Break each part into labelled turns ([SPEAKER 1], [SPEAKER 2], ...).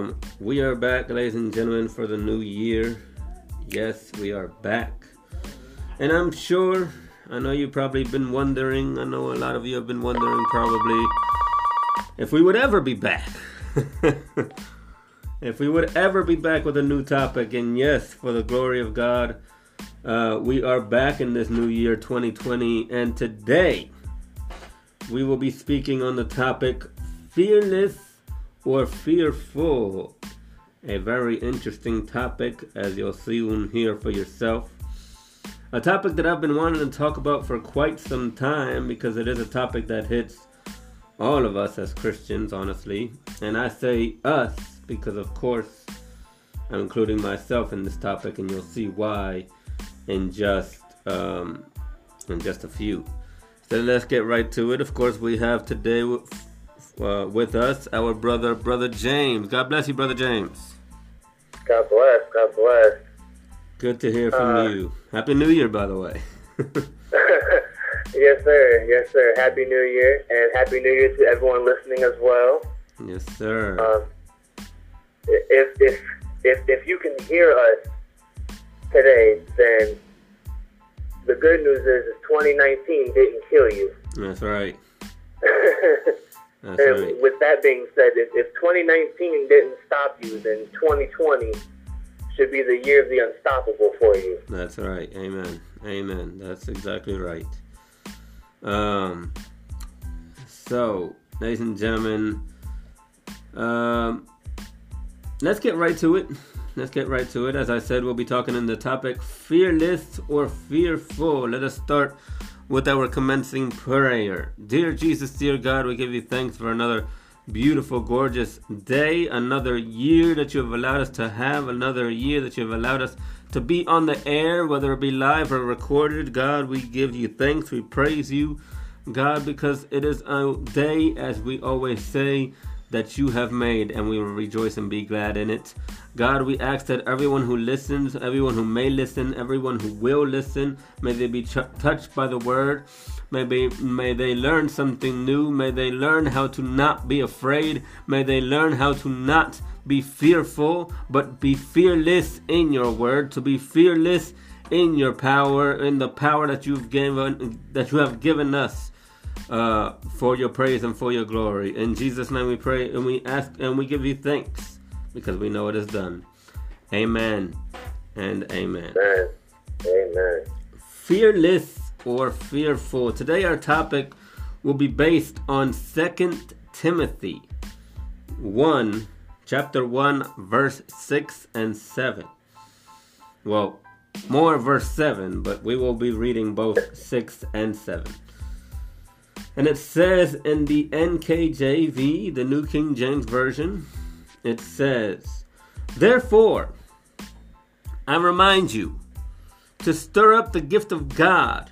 [SPEAKER 1] Um, we are back, ladies and gentlemen, for the new year. Yes, we are back. And I'm sure, I know you've probably been wondering, I know a lot of you have been wondering probably if we would ever be back. if we would ever be back with a new topic. And yes, for the glory of God, uh, we are back in this new year 2020. And today, we will be speaking on the topic fearless or fearful. A very interesting topic, as you'll soon hear for yourself. A topic that I've been wanting to talk about for quite some time because it is a topic that hits all of us as Christians, honestly. And I say us because, of course, I'm including myself in this topic, and you'll see why in just um, in just a few. So let's get right to it. Of course, we have today uh, with us our brother, brother James. God bless you, brother James.
[SPEAKER 2] God bless. God bless.
[SPEAKER 1] Good to hear from uh, you. Happy New Year, by the way.
[SPEAKER 2] yes, sir. Yes, sir. Happy New Year, and Happy New Year to everyone listening as well.
[SPEAKER 1] Yes, sir. Um,
[SPEAKER 2] if if if if you can hear us today, then the good news is, is 2019 didn't kill you.
[SPEAKER 1] That's right.
[SPEAKER 2] Right. with that being said, if, if 2019 didn't stop you, then 2020 should be the year of the unstoppable for you.
[SPEAKER 1] That's right. Amen. Amen. That's exactly right. Um. So, ladies and gentlemen, um, let's get right to it. Let's get right to it. As I said, we'll be talking in the topic fearless or fearful. Let us start with our commencing prayer. Dear Jesus, dear God, we give you thanks for another beautiful, gorgeous day, another year that you have allowed us to have, another year that you have allowed us to be on the air, whether it be live or recorded. God, we give you thanks. We praise you, God, because it is a day, as we always say, that you have made, and we will rejoice and be glad in it. God, we ask that everyone who listens, everyone who may listen, everyone who will listen, may they be ch- touched by the word. May they, may they learn something new. May they learn how to not be afraid. May they learn how to not be fearful, but be fearless in your word, to be fearless in your power, in the power that you've given, that you have given us uh, for your praise and for your glory. In Jesus' name we pray and we ask and we give you thanks because we know it is done. Amen and amen.
[SPEAKER 2] Amen. Amen.
[SPEAKER 1] Fearless or fearful. Today our topic will be based on Second Timothy 1, chapter 1, verse 6 and 7. Well, more verse 7, but we will be reading both 6 and 7. And it says in the NKJV, the New King James Version, it says, Therefore, I remind you to stir up the gift of God,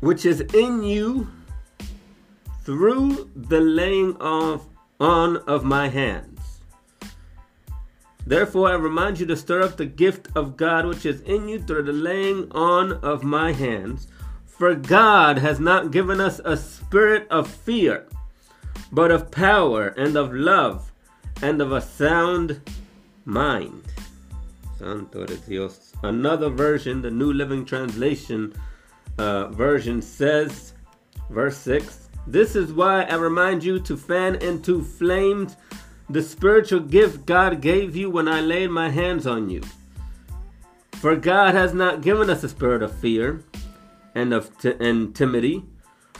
[SPEAKER 1] which is in you through the laying of, on of my hands. Therefore, I remind you to stir up the gift of God which is in you through the laying on of my hands. For God has not given us a spirit of fear, but of power and of love and of a sound mind. Santo de Dios. Another version, the New Living Translation uh, version says, verse 6 This is why I remind you to fan into flames the spiritual gift God gave you when I laid my hands on you. For God has not given us a spirit of fear and of t- and timidity,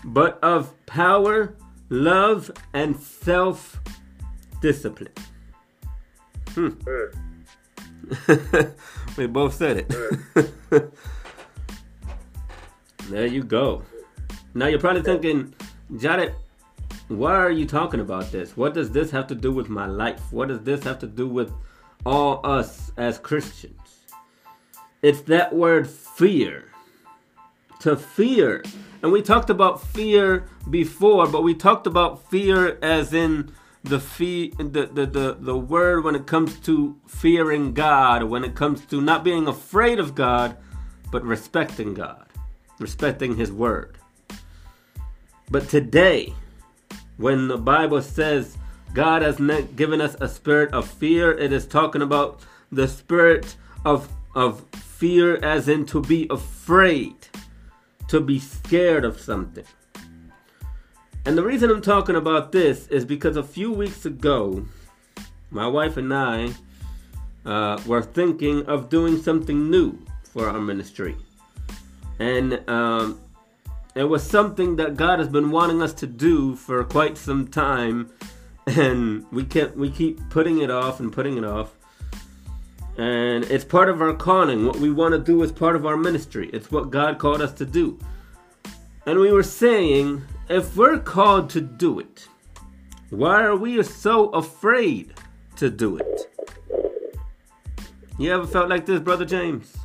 [SPEAKER 1] but of power, love, and self discipline. Hmm. we both said it. there you go. Now you're probably thinking, Jared, why are you talking about this? What does this have to do with my life? What does this have to do with all us as Christians? It's that word fear to fear. And we talked about fear before, but we talked about fear as in the fee the, the, the, the word when it comes to fearing God, when it comes to not being afraid of God, but respecting God, respecting his word. But today, when the Bible says God has not given us a spirit of fear. It is talking about the spirit of of fear as in to be afraid, to be scared of something. And the reason I'm talking about this is because a few weeks ago, my wife and I uh, were thinking of doing something new for our ministry. And um, it was something that God has been wanting us to do for quite some time. And we kept we keep putting it off and putting it off. And it's part of our calling. What we want to do is part of our ministry. It's what God called us to do. And we were saying, if we're called to do it, why are we so afraid to do it? You ever felt like this, Brother James?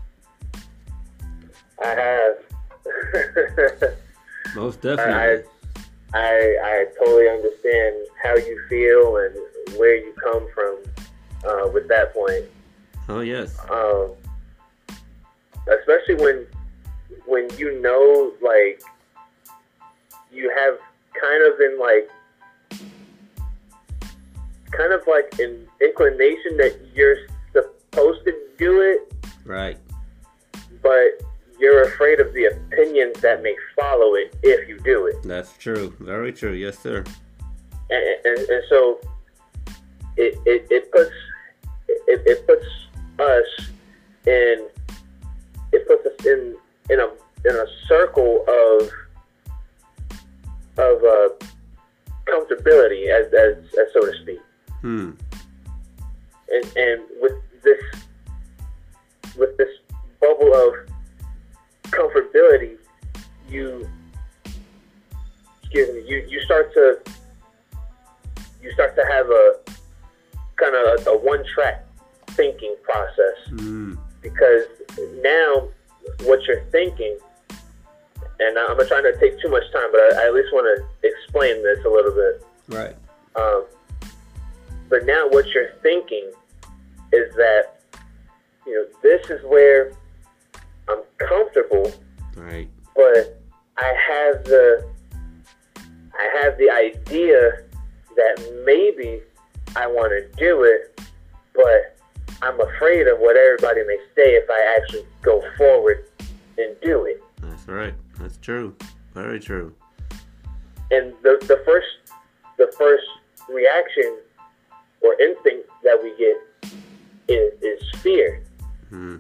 [SPEAKER 2] I have.
[SPEAKER 1] Most definitely.
[SPEAKER 2] I, I, I totally understand how you feel and where you come from uh, with that point.
[SPEAKER 1] Oh yes.
[SPEAKER 2] Um, especially when when you know like you have kind of in like kind of like an inclination that you're supposed to do it.
[SPEAKER 1] Right.
[SPEAKER 2] But you're afraid of the opinions that may follow it if you do it.
[SPEAKER 1] That's true. Very true. Yes, sir.
[SPEAKER 2] And, and, and so it, it, it puts it, it puts us in it puts us in in a in a circle of of uh, comfortability, as, as, as so to speak.
[SPEAKER 1] Hmm.
[SPEAKER 2] And and with this with this bubble of comfortability, you excuse me, you, you start to you start to have a kind of a, a one track thinking process
[SPEAKER 1] mm.
[SPEAKER 2] because now what you're thinking and I'm not trying to take too much time, but I, I at least want to explain this a little bit.
[SPEAKER 1] Right.
[SPEAKER 2] Um, but now what you're thinking is that you know this is where I'm comfortable,
[SPEAKER 1] right?
[SPEAKER 2] But I have the I have the idea that maybe I want to do it, but I'm afraid of what everybody may say if I actually go forward and do it.
[SPEAKER 1] That's right. That's true. Very true.
[SPEAKER 2] And the the first the first reaction or instinct that we get is, is fear.
[SPEAKER 1] Hmm.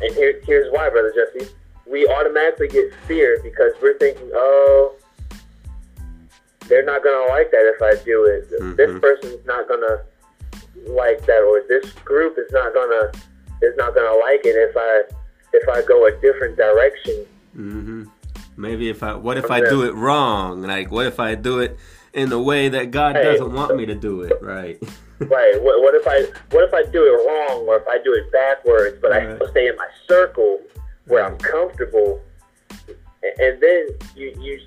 [SPEAKER 2] And here, here's why, brother Jesse. We automatically get fear because we're thinking, oh, they're not gonna like that if I do it. Mm-hmm. This person's not gonna like that, or this group is not gonna is not gonna like it if I if I go a different direction.
[SPEAKER 1] Mm-hmm. Maybe if I what if I do it wrong? Like what if I do it in the way that God hey, doesn't want me to do it? Right.
[SPEAKER 2] right. What, what, if I what if I do it wrong, or if I do it backwards, but right. I still stay in my circle where right. I'm comfortable, and then you you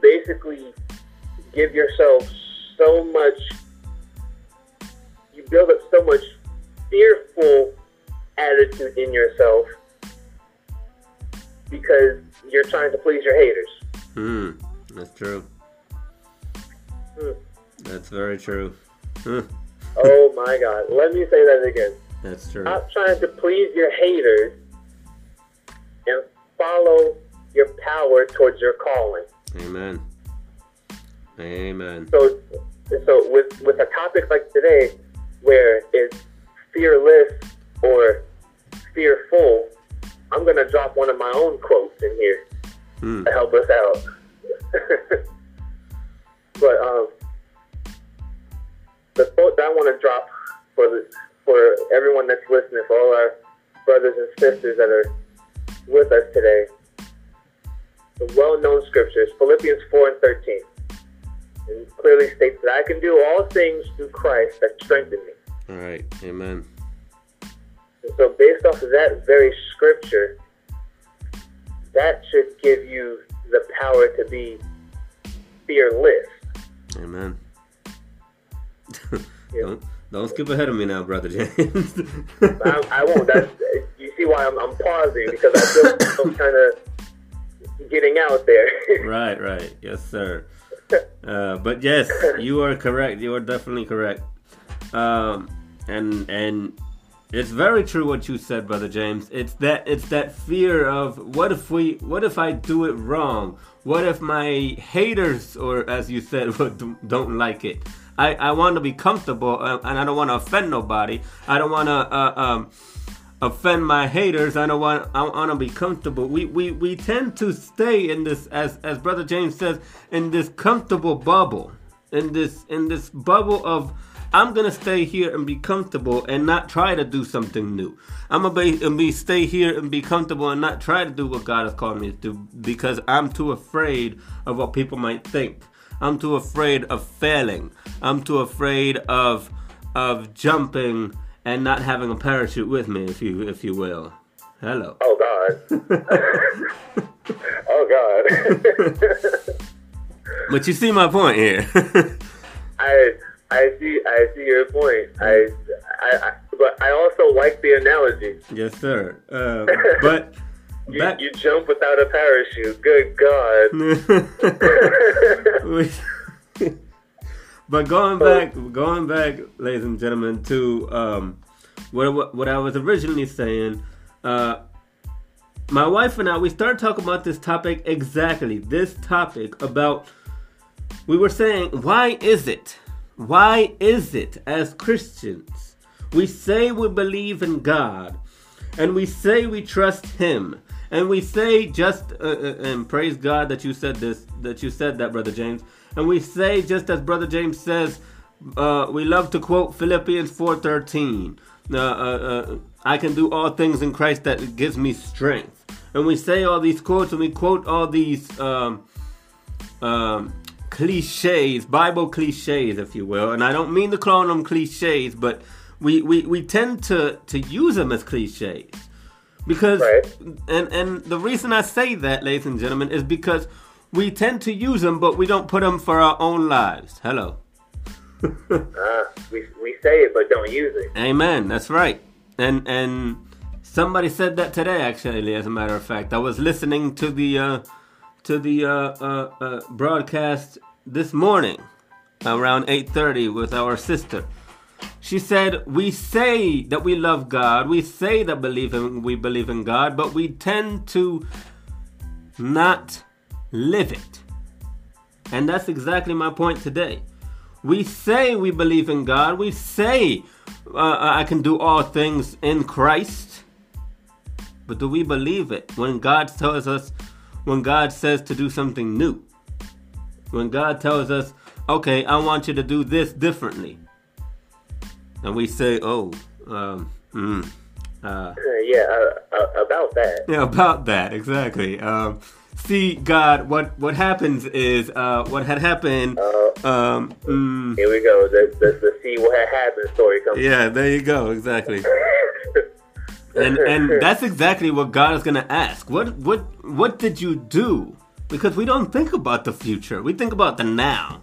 [SPEAKER 2] basically give yourself so much. You build up so much fearful attitude in yourself because you're trying to please your haters.
[SPEAKER 1] Hmm, that's true.
[SPEAKER 2] Hmm.
[SPEAKER 1] That's very true.
[SPEAKER 2] oh my God! Let me say that again.
[SPEAKER 1] That's true.
[SPEAKER 2] Stop trying to please your haters and follow your power towards your calling.
[SPEAKER 1] Amen. Amen.
[SPEAKER 2] So, so with with a topic like today, that very scripture, that should give you the power to be fearless.
[SPEAKER 1] Amen. don't don't skip ahead of me now, brother James.
[SPEAKER 2] I, I, won't. That's, you see why I'm, I'm pausing because I feel I'm kind of getting out there.
[SPEAKER 1] right, right. Yes, sir. uh, but yes, you are correct. You are definitely correct. Um, and and it's very true what you said, brother James. It's that it's that fear of what if we what if I do it wrong? What if my haters or as you said don't like it? I I want to be comfortable uh, and I don't want to offend nobody. I don't want to uh, um offend my haters. I don't want I want to be comfortable. We we we tend to stay in this as as brother James says in this comfortable bubble. In this in this bubble of I'm gonna stay here and be comfortable and not try to do something new. I'm gonna be, and be stay here and be comfortable and not try to do what God has called me to do because I'm too afraid of what people might think. I'm too afraid of failing. I'm too afraid of of jumping and not having a parachute with me, if you if you will. Hello.
[SPEAKER 2] Oh God. oh God.
[SPEAKER 1] but you see my point here.
[SPEAKER 2] I I see. I see your point. I, I, I, but I also like the analogy.
[SPEAKER 1] Yes, sir. Uh, but
[SPEAKER 2] you, back... you jump without a parachute. Good
[SPEAKER 1] God. but going back, going back, ladies and gentlemen, to um, what, what what I was originally saying. Uh, my wife and I, we started talking about this topic exactly. This topic about. We were saying, why is it? Why is it, as Christians, we say we believe in God, and we say we trust Him, and we say just uh, uh, and praise God that you said this, that you said that, brother James, and we say just as brother James says, uh, we love to quote Philippians four thirteen. Uh, uh, uh, I can do all things in Christ that gives me strength, and we say all these quotes, and we quote all these. Um, um, cliches, Bible cliches, if you will. And I don't mean to call them cliches, but we, we, we tend to, to use them as cliches. Because, right. and, and the reason I say that, ladies and gentlemen, is because we tend to use them, but we don't put them for our own lives. Hello.
[SPEAKER 2] uh, we, we say it, but don't use it.
[SPEAKER 1] Amen. That's right. And, and somebody said that today, actually, as a matter of fact. I was listening to the, uh, to the uh, uh, uh, broadcast this morning around 8:30 with our sister. She said, "We say that we love God. We say that believe in, we believe in God, but we tend to not live it." And that's exactly my point today. We say we believe in God. We say uh, I can do all things in Christ. But do we believe it when God tells us when God says to do something new. When God tells us, okay, I want you to do this differently. And we say, oh, um, mm,
[SPEAKER 2] uh, yeah, uh, uh, about that.
[SPEAKER 1] Yeah, about that, exactly. Um, see, God, what what happens is, uh, what had happened.
[SPEAKER 2] Uh, um, mm, here we go. The, the, the see what had happened story comes.
[SPEAKER 1] Yeah, there you go. Exactly. and and that's exactly what God is going to ask. What what what did you do? Because we don't think about the future. We think about the now.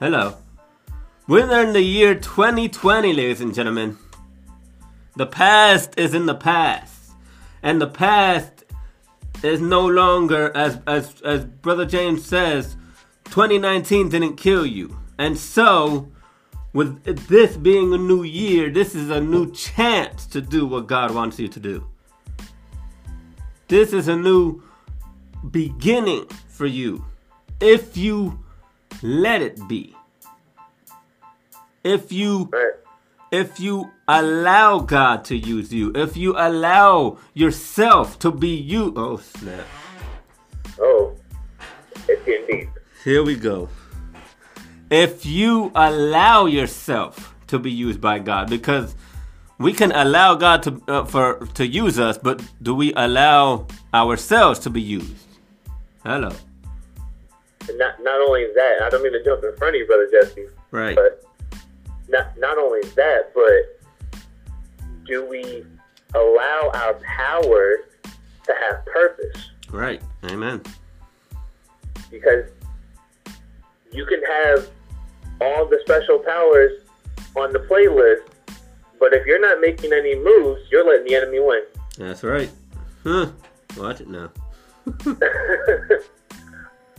[SPEAKER 1] Hello. We're in the year 2020, ladies and gentlemen. The past is in the past. And the past is no longer as as as brother James says, 2019 didn't kill you. And so with this being a new year, this is a new chance to do what God wants you to do. This is a new beginning for you if you let it be. If you if you allow God to use you, if you allow yourself to be you. Oh snap.
[SPEAKER 2] Oh. It's getting deep.
[SPEAKER 1] Here we go if you allow yourself to be used by God, because we can allow God to uh, for to use us, but do we allow ourselves to be used? Hello.
[SPEAKER 2] Not not only that, I don't mean to jump in front of you, brother Jesse.
[SPEAKER 1] Right.
[SPEAKER 2] But not not only that, but do we allow our power to have purpose?
[SPEAKER 1] Right. Amen.
[SPEAKER 2] Because you can have all the special powers on the playlist, but if you're not making any moves, you're letting the enemy win.
[SPEAKER 1] That's right. Huh. Watch it now.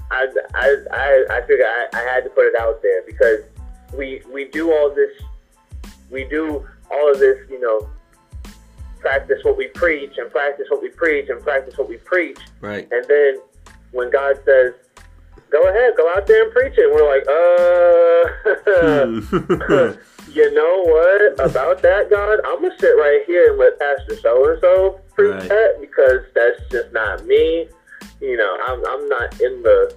[SPEAKER 2] I, I, I, I figure I, I had to put it out there because we we do all this, we do all of this, you know, practice what we preach and practice what we preach and practice what we preach.
[SPEAKER 1] Right.
[SPEAKER 2] And then when God says, "Go ahead, go out there and preach it," we're like, "Uh, you know what about that, God? I'm gonna sit right here and let Pastor so and so preach
[SPEAKER 1] Right.
[SPEAKER 2] that because that's just not me. You know, I'm I'm not in the."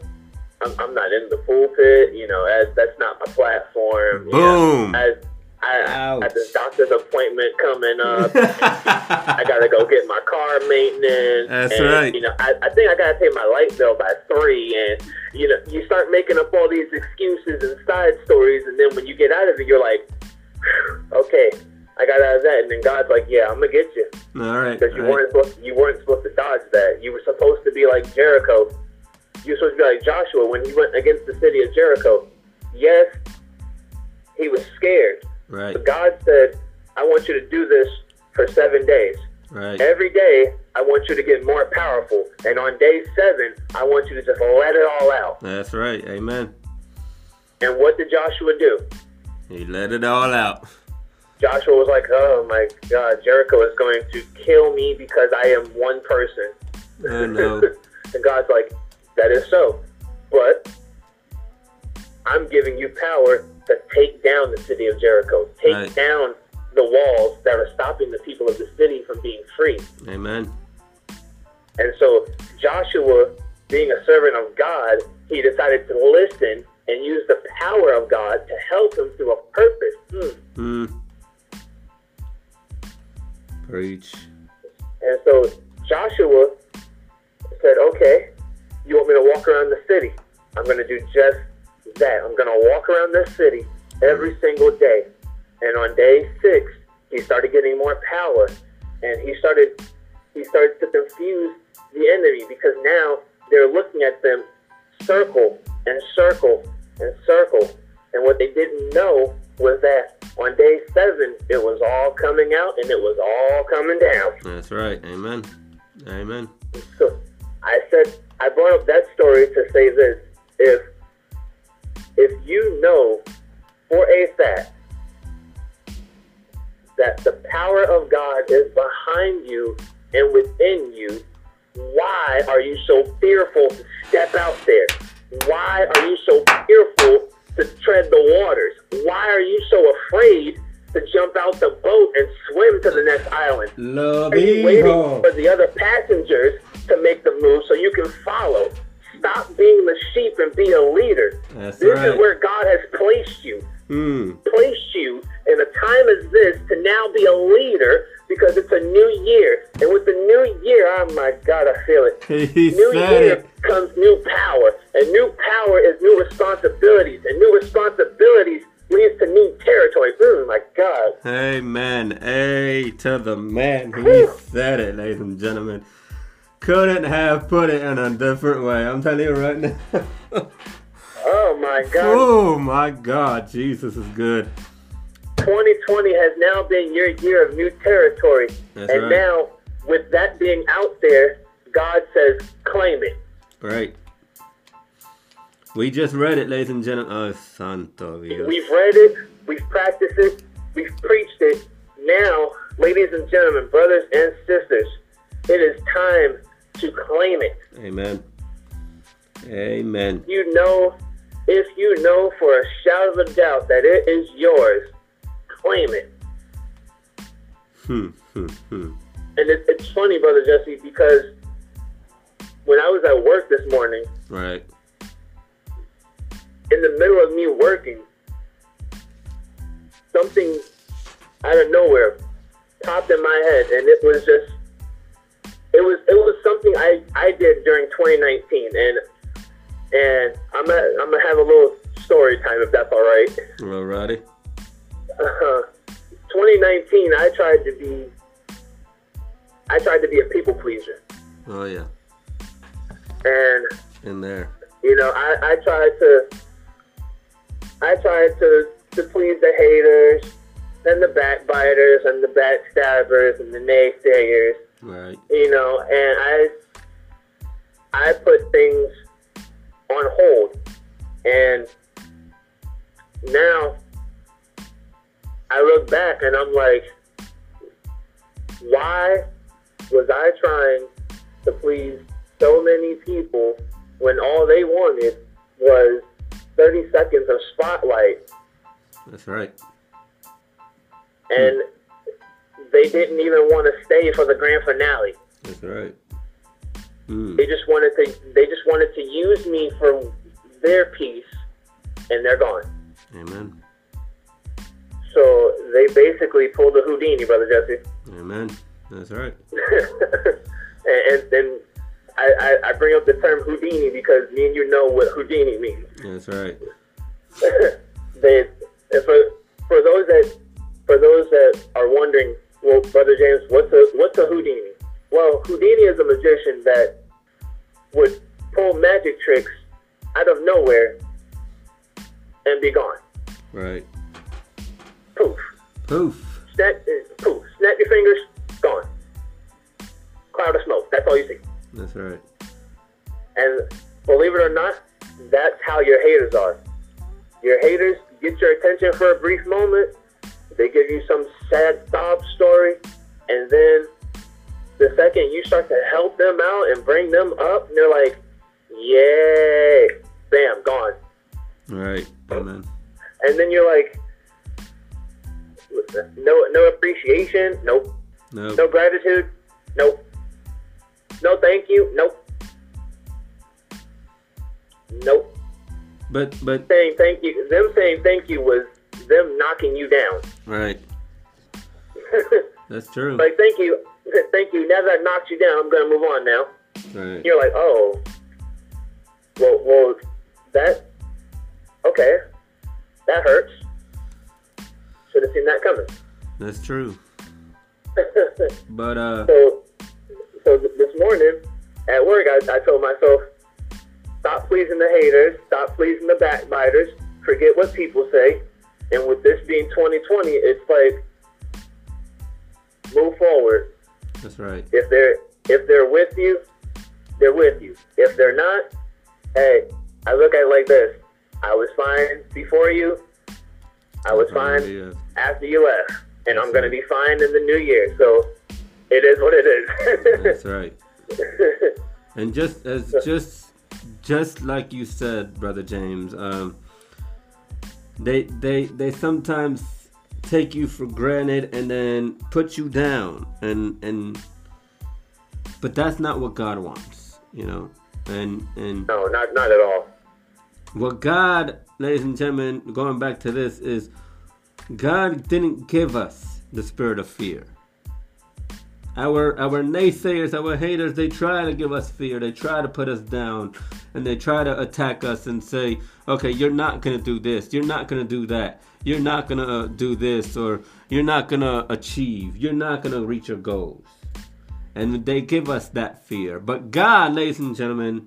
[SPEAKER 2] I'm, I'm not in the pulpit, you know, as that's not my platform. you know,
[SPEAKER 1] Boom.
[SPEAKER 2] as I,
[SPEAKER 1] Ouch.
[SPEAKER 2] at this doctor's appointment coming up, I gotta go get my car maintenance.
[SPEAKER 1] That's
[SPEAKER 2] and,
[SPEAKER 1] right.
[SPEAKER 2] You know, I, I think I gotta pay my light bill by three, and you know, you start making up all these excuses and side stories, and then when you get out of it, you're like, okay, I got out of that, and then God's like, yeah, I'm gonna get you
[SPEAKER 1] All right.
[SPEAKER 2] because you
[SPEAKER 1] right.
[SPEAKER 2] weren't supposed you weren't supposed to dodge that. You were supposed to be like Jericho. You were supposed to be like Joshua when he went against the city of Jericho. Yes, he was scared.
[SPEAKER 1] Right.
[SPEAKER 2] But God said, I want you to do this for seven days.
[SPEAKER 1] Right.
[SPEAKER 2] Every day, I want you to get more powerful. And on day seven, I want you to just let it all out.
[SPEAKER 1] That's right. Amen.
[SPEAKER 2] And what did Joshua do?
[SPEAKER 1] He let it all out.
[SPEAKER 2] Joshua was like, Oh my God, Jericho is going to kill me because I am one person.
[SPEAKER 1] Oh, no.
[SPEAKER 2] and God's like, That is so. But I'm giving you power to take down the city of Jericho, take
[SPEAKER 1] Right.
[SPEAKER 2] down the walls that are stopping the people of the city from being free.
[SPEAKER 1] Amen.
[SPEAKER 2] And so Joshua, being a servant of God, he decided to listen and use the power of God to help him through a purpose. Hmm.
[SPEAKER 1] Mm. Preach.
[SPEAKER 2] And so Joshua said, Okay, you want me to walk around the city? I'm going to do just that. I'm going to walk around this city every single day. And on day six, he started getting more power. And he started he started to confuse the enemy because now they're looking at them circle and circle and circle. And what they didn't know was that on day seven, it was all coming out and it was all coming down.
[SPEAKER 1] That's right. Amen. Amen.
[SPEAKER 2] So I said I brought up that story to say this: if if you know for a fact that the power of God is behind you and within you, why are you so fearful to step out there? Why are you so fearful to tread the waters? Why are you so afraid to jump out the boat and swim to the next island?
[SPEAKER 1] Love
[SPEAKER 2] Are you waiting for the other passengers to make the move so you can follow? Stop being the sheep and be a leader.
[SPEAKER 1] That's
[SPEAKER 2] This
[SPEAKER 1] right.
[SPEAKER 2] is where God has placed you.
[SPEAKER 1] Mm.
[SPEAKER 2] Placed you in a time as this to now be a leader because it's a new year. And with the new year, oh my God, I feel it.
[SPEAKER 1] He
[SPEAKER 2] New
[SPEAKER 1] said
[SPEAKER 2] year
[SPEAKER 1] it.
[SPEAKER 2] comes new power. And new power is new responsibilities. And new responsibilities leads to new territory. Oh my God.
[SPEAKER 1] Amen. A to the man. He said it, ladies and gentlemen. Couldn't have put it in a different way. I'm telling you right now.
[SPEAKER 2] Oh my God.
[SPEAKER 1] oh my God. Jesus is good.
[SPEAKER 2] 2020 has now been your year of new territory.
[SPEAKER 1] That's
[SPEAKER 2] and
[SPEAKER 1] right.
[SPEAKER 2] now, with that being out there, God says, claim it.
[SPEAKER 1] Right. We just read it, ladies and gentlemen. Oh, santo Dios.
[SPEAKER 2] We've read it, we've practiced it, we've preached it. Now, ladies and gentlemen, brothers and sisters, it is time to claim it.
[SPEAKER 1] Amen. Amen.
[SPEAKER 2] You know, if you know for a shadow of a doubt that it is yours, claim it.
[SPEAKER 1] Hmm, hmm, hmm.
[SPEAKER 2] And it, it's funny, Brother Jesse, because when I was at work this morning,
[SPEAKER 1] Right.
[SPEAKER 2] in the middle of me working, something out of nowhere popped in my head, and it was just it was it was something I, I did during 2019, and and I'm gonna I'm gonna have a little story time if that's all right.
[SPEAKER 1] Alrighty.
[SPEAKER 2] Uh, 2019, I tried to be I tried to be a people pleaser,
[SPEAKER 1] Oh, yeah.
[SPEAKER 2] and
[SPEAKER 1] In there.
[SPEAKER 2] You know, I, I tried to I tried to, to please the haters and the backbiters and the backstabbers and the naysayers,
[SPEAKER 1] Right.
[SPEAKER 2] you know, and I I put things and I'm like, why was I trying to please so many people when all they wanted was 30 seconds of spotlight?
[SPEAKER 1] That's right.
[SPEAKER 2] And they didn't even want to stay for the grand finale.
[SPEAKER 1] That's right. Mm.
[SPEAKER 2] They just wanted to. They just wanted to use me for their piece, and they're gone.
[SPEAKER 1] Amen.
[SPEAKER 2] They basically pulled the Houdini, brother Jesse.
[SPEAKER 1] Amen. That's right.
[SPEAKER 2] and, and and I, I, I bring up the term Houdini because me and you know what Houdini means.
[SPEAKER 1] That's right.
[SPEAKER 2] they and for for those that for those that are wondering, well, brother James, what's a what's a Houdini? Well, Houdini is a magician that would pull magic tricks out of nowhere and be gone.
[SPEAKER 1] Right.
[SPEAKER 2] Poof. Snap, uh, poof. Snap your fingers, gone. Cloud of smoke. That's all you see.
[SPEAKER 1] That's right.
[SPEAKER 2] And believe it or not, that's how your haters are. Your haters get your attention for a brief moment. They give you some sad sob story, and then the second you start to help them out and bring them up, and they're like, "Yay!" Bam, gone.
[SPEAKER 1] Right. Amen.
[SPEAKER 2] And then you're like, no, no appreciation. Nope.
[SPEAKER 1] No.
[SPEAKER 2] No gratitude. Nope. No thank you. Nope. Nope.
[SPEAKER 1] But but
[SPEAKER 2] Saying thank you, them saying thank you was them knocking you down.
[SPEAKER 1] right. That's true.
[SPEAKER 2] like thank you, thank you. Now that I knocked you down, I'm gonna move on now.
[SPEAKER 1] Right.
[SPEAKER 2] You're like, oh, well, well, that okay, that hurts. Should have seen that coming.
[SPEAKER 1] That's true. But uh
[SPEAKER 2] So, so th- this morning at work, I, I told myself, stop pleasing the haters, stop pleasing the backbiters, forget what people say. And with this being 2020, it's like move forward.
[SPEAKER 1] that's right.
[SPEAKER 2] If they're if they're with you, they're with you. If they're not, hey, I look at it like this: I was fine before you, I was fine
[SPEAKER 1] Yeah.
[SPEAKER 2] after you left, and I'm gonna be fine in the new year. So it is what it is.
[SPEAKER 1] That's right. And just as just just like you said, brother James, um, they they they sometimes take you for granted and then put you down, and and but that's not what God wants, you know. And and
[SPEAKER 2] no, not not at all.
[SPEAKER 1] what God, ladies and gentlemen, going back to this is God didn't give us the spirit of fear. Our our naysayers, our haters, they try to give us fear. They try to put us down and they try to attack us and say, "Okay, you're not going to do this. You're not going to do that. You're not going to uh, do this or you're not going to achieve. You're not going to reach your goals." And they give us that fear. But God, ladies and gentlemen,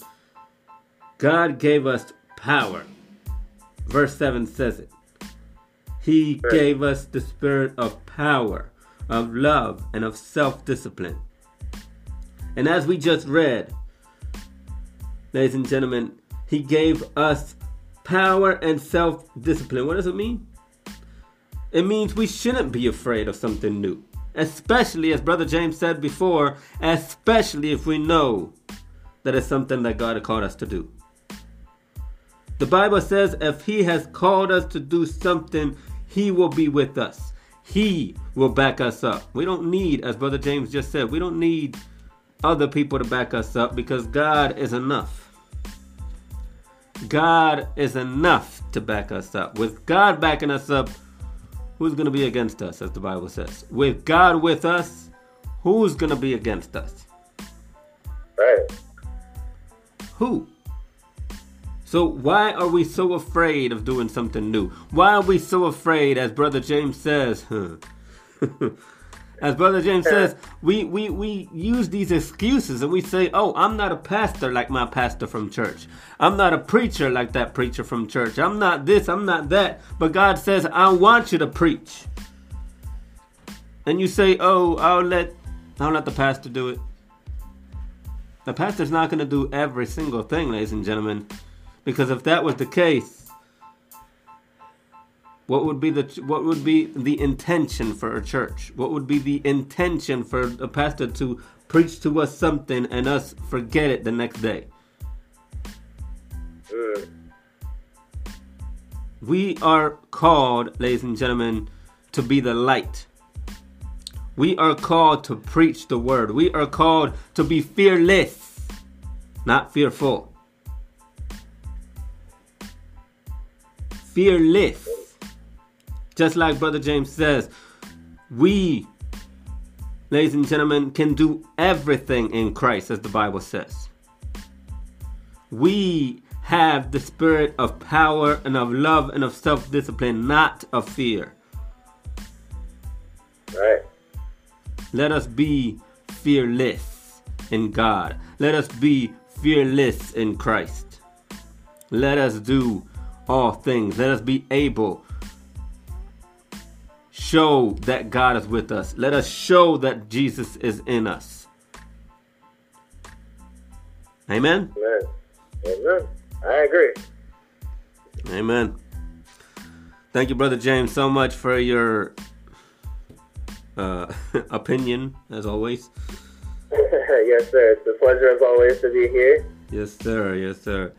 [SPEAKER 1] God gave us power. Verse 7 says it. He
[SPEAKER 2] Right.
[SPEAKER 1] gave us the spirit of power, of love, and of self discipline. And as we just read, ladies and gentlemen, He gave us power and self discipline. What does it mean? It means we shouldn't be afraid of something new. Especially, as Brother James said before, especially if we know that it's something that God has called us to do. The Bible says if He has called us to do something, He will be with us. He will back us up. We don't need, as Brother James just said, we don't need other people to back us up because God is enough. God is enough to back us up. With God backing us up, who's going to be against us, as the Bible says? With God with us, who's going to be against us?
[SPEAKER 2] Right.
[SPEAKER 1] Who? So why are we so afraid of doing something new? Why are we so afraid, as Brother James says? as Brother James says, we, we, we use these excuses and we say, oh, I'm not a pastor like my pastor from church. I'm not a preacher like that preacher from church. I'm not this, I'm not that. But God says, I want you to preach. And you say, oh, I'll let, I'll let the pastor do it. The pastor's not going to do every single thing, ladies and gentlemen. Because if that was the case, what would be the what would be the intention for a church? What would be the intention for a pastor to preach to us something and us forget it the next day?
[SPEAKER 2] Mm.
[SPEAKER 1] We are called, ladies and gentlemen, to be the light. We are called to preach the word. We are called to be fearless, not fearful. Fearless. Just like Brother James says, we, ladies and gentlemen, can do everything in Christ, as the Bible says. We have the spirit of power and of love and of self discipline, not of fear.
[SPEAKER 2] Right.
[SPEAKER 1] Let us be fearless in God. Let us be fearless in Christ. Let us do all things. Let us be able show that God is with us. Let us show that Jesus is in us. Amen.
[SPEAKER 2] Amen. Amen. I agree.
[SPEAKER 1] Amen. Thank you, Brother James, so much for your uh, opinion, as always.
[SPEAKER 2] yes, sir. It's a pleasure as always to be here.
[SPEAKER 1] Yes, sir. Yes, sir.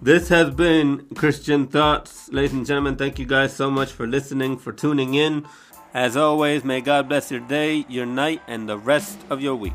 [SPEAKER 1] This has been Christian Thoughts. Ladies and gentlemen, thank you guys so much for listening, for tuning in. As always, may God bless your day, your night, and the rest of your week.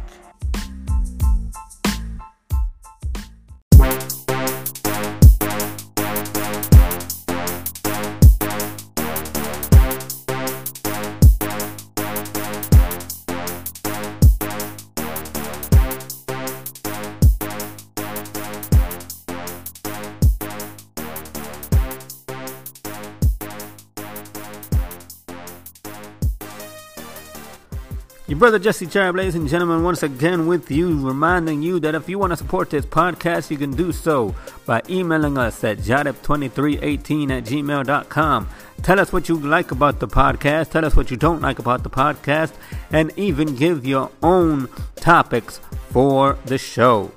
[SPEAKER 1] Brother Jesse Cherub, ladies and gentlemen, once again with you, reminding you that if you want to support this podcast, you can do so by emailing us at jadip2318 at gmail.com. Tell us what you like about the podcast, tell us what you don't like about the podcast, and even give your own topics for the show.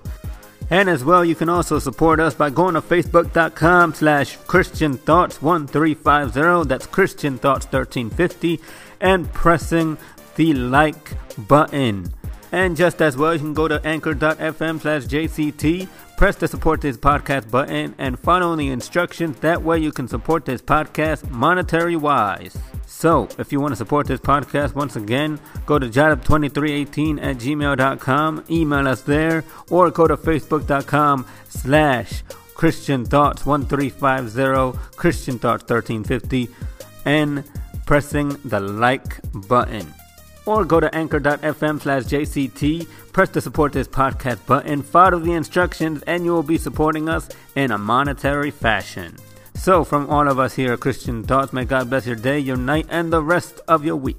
[SPEAKER 1] And as well, you can also support us by going to facebook.com slash Christian Thoughts 1350. That's Christian Thoughts 1350. And pressing the like button. And just as well, you can go to anchor.fm slash JCT, press the support this podcast button, and follow the instructions. That way, you can support this podcast monetary wise. So, if you want to support this podcast, once again, go to jadab2318 at gmail.com, email us there, or go to facebook.com slash Christian Thoughts 1350, Christian Thoughts 1350, and pressing the like button or go to anchor.fm slash JCT, press the support this podcast button, follow the instructions, and you will be supporting us in a monetary fashion. So, from all of us here at Christian Thoughts, may God bless your day, your night, and the rest of your week.